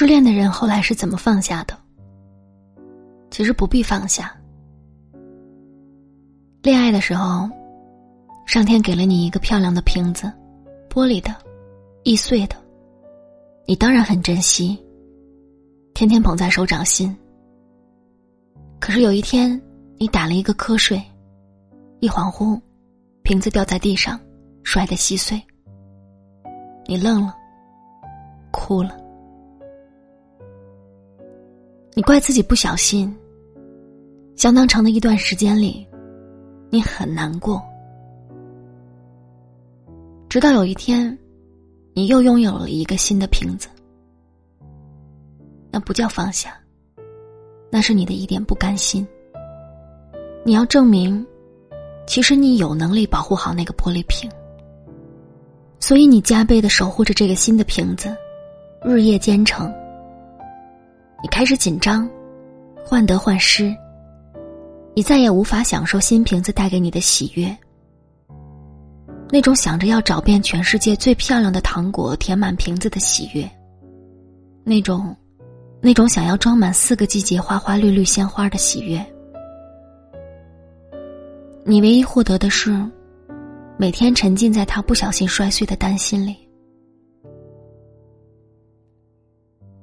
失恋的人后来是怎么放下的？其实不必放下。恋爱的时候，上天给了你一个漂亮的瓶子，玻璃的，易碎的，你当然很珍惜，天天捧在手掌心。可是有一天，你打了一个瞌睡，一恍惚，瓶子掉在地上，摔得稀碎。你愣了，哭了。你怪自己不小心。相当长的一段时间里，你很难过。直到有一天，你又拥有了一个新的瓶子，那不叫放下，那是你的一点不甘心。你要证明，其实你有能力保护好那个玻璃瓶，所以你加倍的守护着这个新的瓶子，日夜兼程。你开始紧张，患得患失。你再也无法享受新瓶子带给你的喜悦，那种想着要找遍全世界最漂亮的糖果填满瓶子的喜悦，那种，那种想要装满四个季节花花绿绿鲜花的喜悦。你唯一获得的是，每天沉浸在他不小心摔碎的担心里，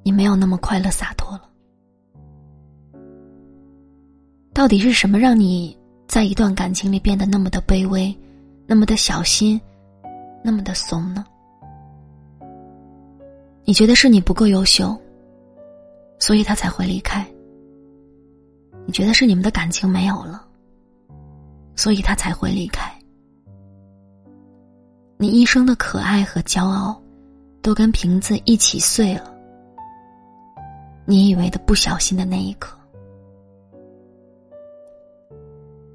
你没有那么快乐洒脱了。到底是什么让你在一段感情里变得那么的卑微，那么的小心，那么的怂呢？你觉得是你不够优秀，所以他才会离开？你觉得是你们的感情没有了，所以他才会离开？你一生的可爱和骄傲，都跟瓶子一起碎了。你以为的不小心的那一刻。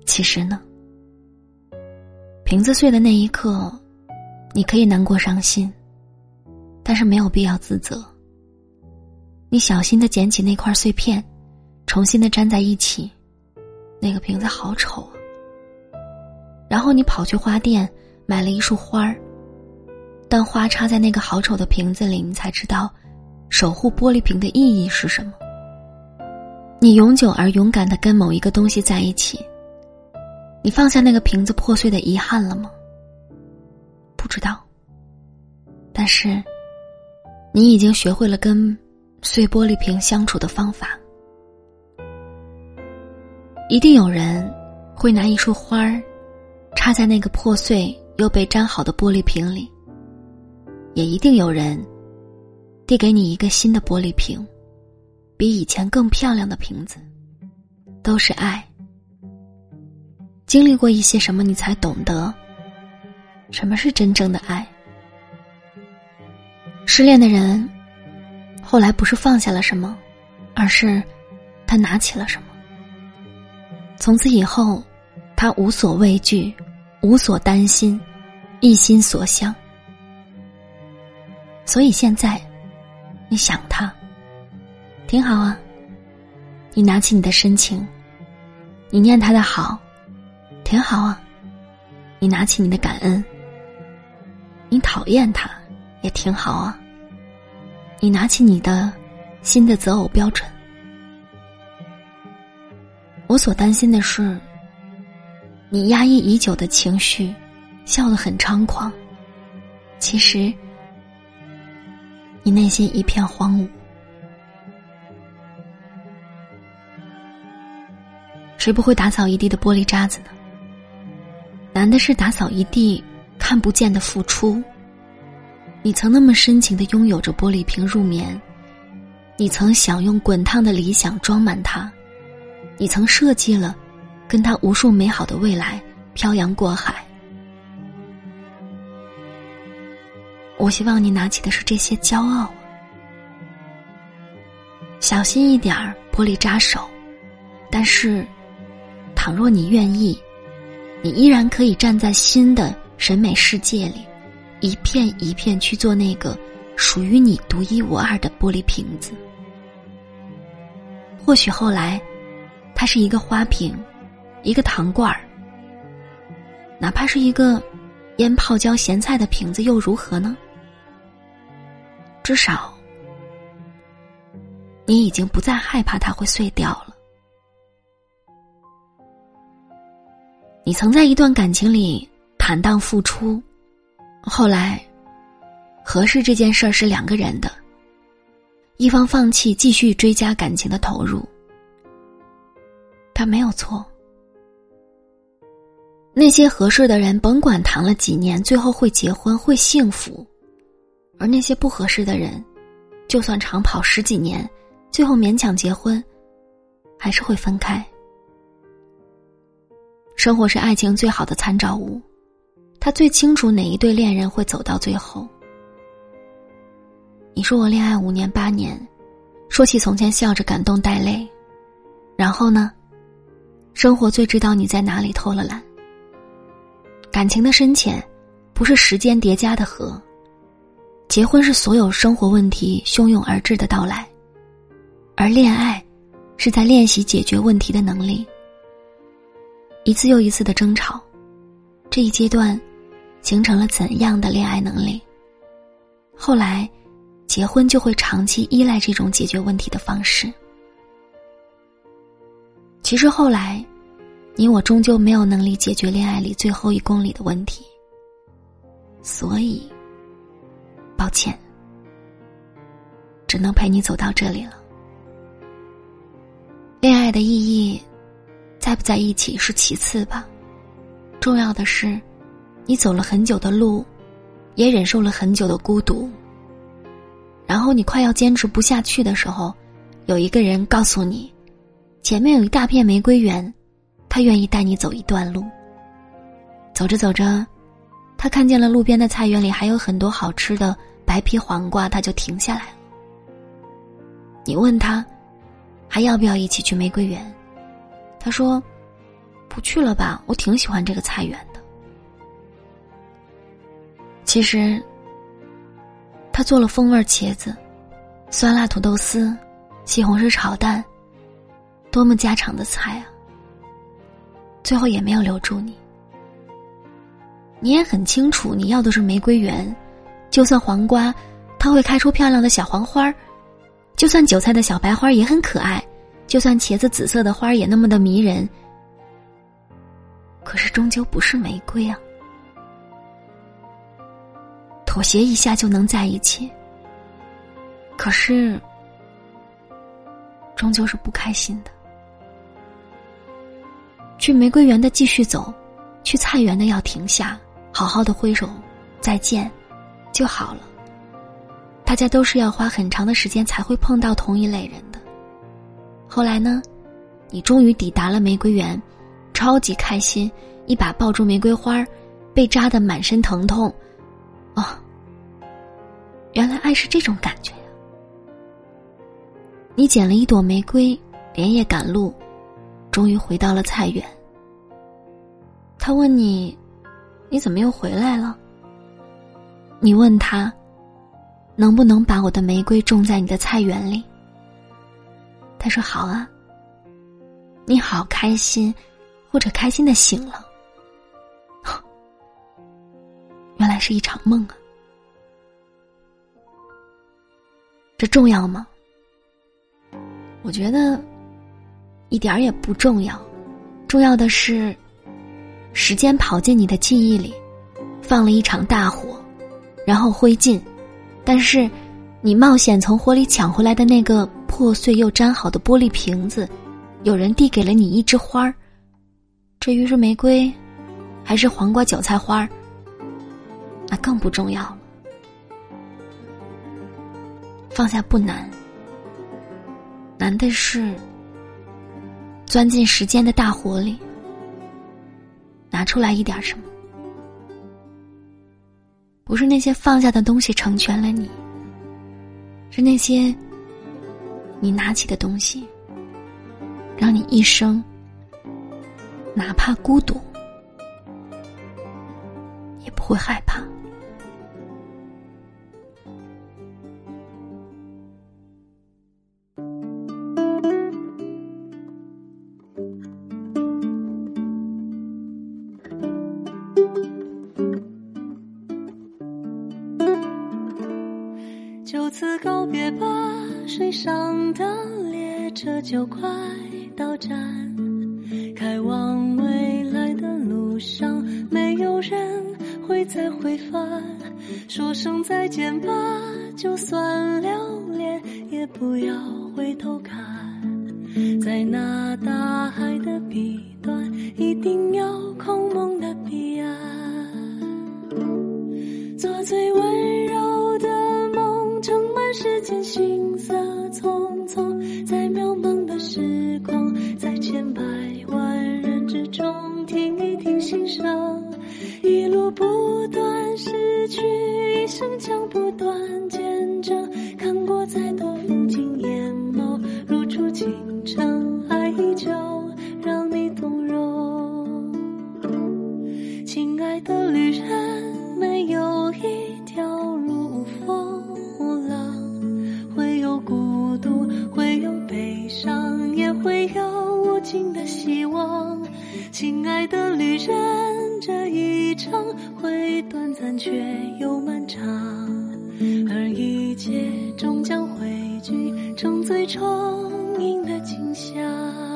其实呢，瓶子碎的那一刻，你可以难过伤心，但是没有必要自责。你小心的捡起那块碎片，重新的粘在一起，那个瓶子好丑啊。然后你跑去花店买了一束花儿，当花插在那个好丑的瓶子里，你才知道，守护玻璃瓶的意义是什么。你永久而勇敢的跟某一个东西在一起。你放下那个瓶子破碎的遗憾了吗？不知道。但是，你已经学会了跟碎玻璃瓶相处的方法。一定有人会拿一束花儿插在那个破碎又被粘好的玻璃瓶里，也一定有人递给你一个新的玻璃瓶，比以前更漂亮的瓶子，都是爱。经历过一些什么，你才懂得什么是真正的爱。失恋的人，后来不是放下了什么，而是他拿起了什么。从此以后，他无所畏惧，无所担心，一心所向。所以现在，你想他，挺好啊。你拿起你的深情，你念他的好。挺好啊，你拿起你的感恩。你讨厌他，也挺好啊。你拿起你的新的择偶标准。我所担心的是，你压抑已久的情绪，笑得很猖狂，其实你内心一片荒芜。谁不会打扫一地的玻璃渣子呢？难的是打扫一地看不见的付出。你曾那么深情的拥有着玻璃瓶入眠，你曾想用滚烫的理想装满它，你曾设计了跟他无数美好的未来漂洋过海。我希望你拿起的是这些骄傲，小心一点儿，玻璃扎手。但是，倘若你愿意。你依然可以站在新的审美世界里，一片一片去做那个属于你独一无二的玻璃瓶子。或许后来，它是一个花瓶，一个糖罐儿，哪怕是一个腌泡椒咸菜的瓶子，又如何呢？至少，你已经不再害怕它会碎掉了。你曾在一段感情里坦荡付出，后来，合适这件事儿是两个人的，一方放弃继续追加感情的投入，他没有错。那些合适的人，甭管谈了几年，最后会结婚，会幸福；而那些不合适的人，就算长跑十几年，最后勉强结婚，还是会分开。生活是爱情最好的参照物，他最清楚哪一对恋人会走到最后。你说我恋爱五年八年，说起从前笑着感动带泪，然后呢？生活最知道你在哪里偷了懒。感情的深浅，不是时间叠加的和。结婚是所有生活问题汹涌而至的到来，而恋爱，是在练习解决问题的能力。一次又一次的争吵，这一阶段，形成了怎样的恋爱能力？后来，结婚就会长期依赖这种解决问题的方式。其实后来。你我终究没有能力解决恋爱里最后一公里的问题，所以，歉，只能陪你走到这里了。恋爱的意义，在不在一起是其次吧，重要的是，你走了很久的路，也忍受了很久的孤独。然后你快要坚持不下去的时候，有一个人告诉你，前面有一大片玫瑰园。他愿意带你走一段路。走着走着，他看见了路边的菜园里还有很多好吃的白皮黄瓜，他就停下来了。你问他，还要不要一起去玫瑰园？他说：“不去了吧，我挺喜欢这个菜园的。”其实，他做了风味茄子、酸辣土豆丝、西红柿炒蛋，多么家常的菜啊！最后也没有留住你。你也很清楚，你要的是玫瑰园，就算黄瓜，它会开出漂亮的小黄花儿；就算韭菜的小白花也很可爱；就算茄子紫色的花也那么的迷人。可是终究不是玫瑰啊！妥协一下就能在一起，可是终究是不开心的。去玫瑰园的继续走，去菜园的要停下，好好的挥手再见，就好了。大家都是要花很长的时间才会碰到同一类人的。后来呢，你终于抵达了玫瑰园，超级开心，一把抱住玫瑰花，被扎得满身疼痛。哦，原来爱是这种感觉呀！你捡了一朵玫瑰，连夜赶路。终于回到了菜园。他问你：“你怎么又回来了？”你问他：“能不能把我的玫瑰种在你的菜园里？”他说：“好啊。”你好开心，或者开心的醒了。原来是一场梦啊！这重要吗？我觉得。一点儿也不重要，重要的是，时间跑进你的记忆里，放了一场大火，然后灰烬，但是，你冒险从火里抢回来的那个破碎又粘好的玻璃瓶子，有人递给了你一枝花儿，至于是玫瑰，还是黄瓜、韭菜花儿，那更不重要了。放下不难，难的是。钻进时间的大火里，拿出来一点什么？不是那些放下的东西成全了你，是那些你拿起的东西，让你一生，哪怕孤独，也不会害怕。此告别吧，水上的列车就快到站，开往未来的路上，没有人会再回返。说声再见吧，就算留恋，也不要回头看。在那大海的彼端，一定有空梦的彼岸。做最温。中最充盈的景象。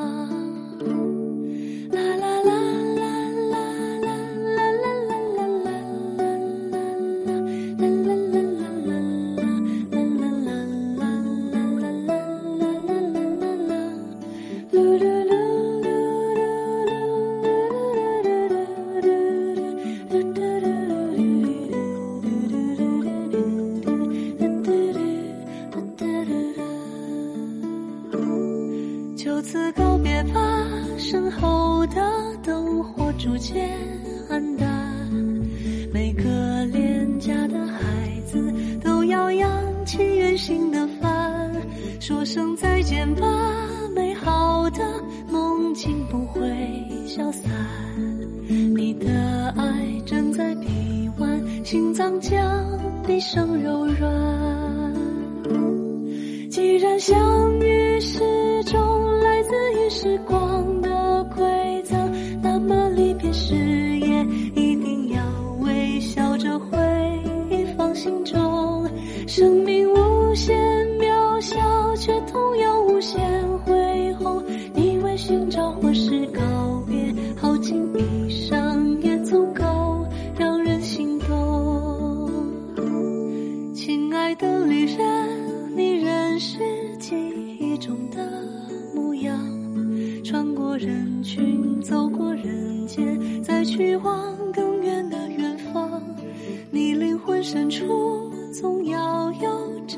世界黯淡，每个廉价的孩子都要扬起远行的帆。说声再见吧，美好的梦境不会消散。你的爱枕在臂弯，心脏将低生柔软。既然相遇是种来自于时光。都有着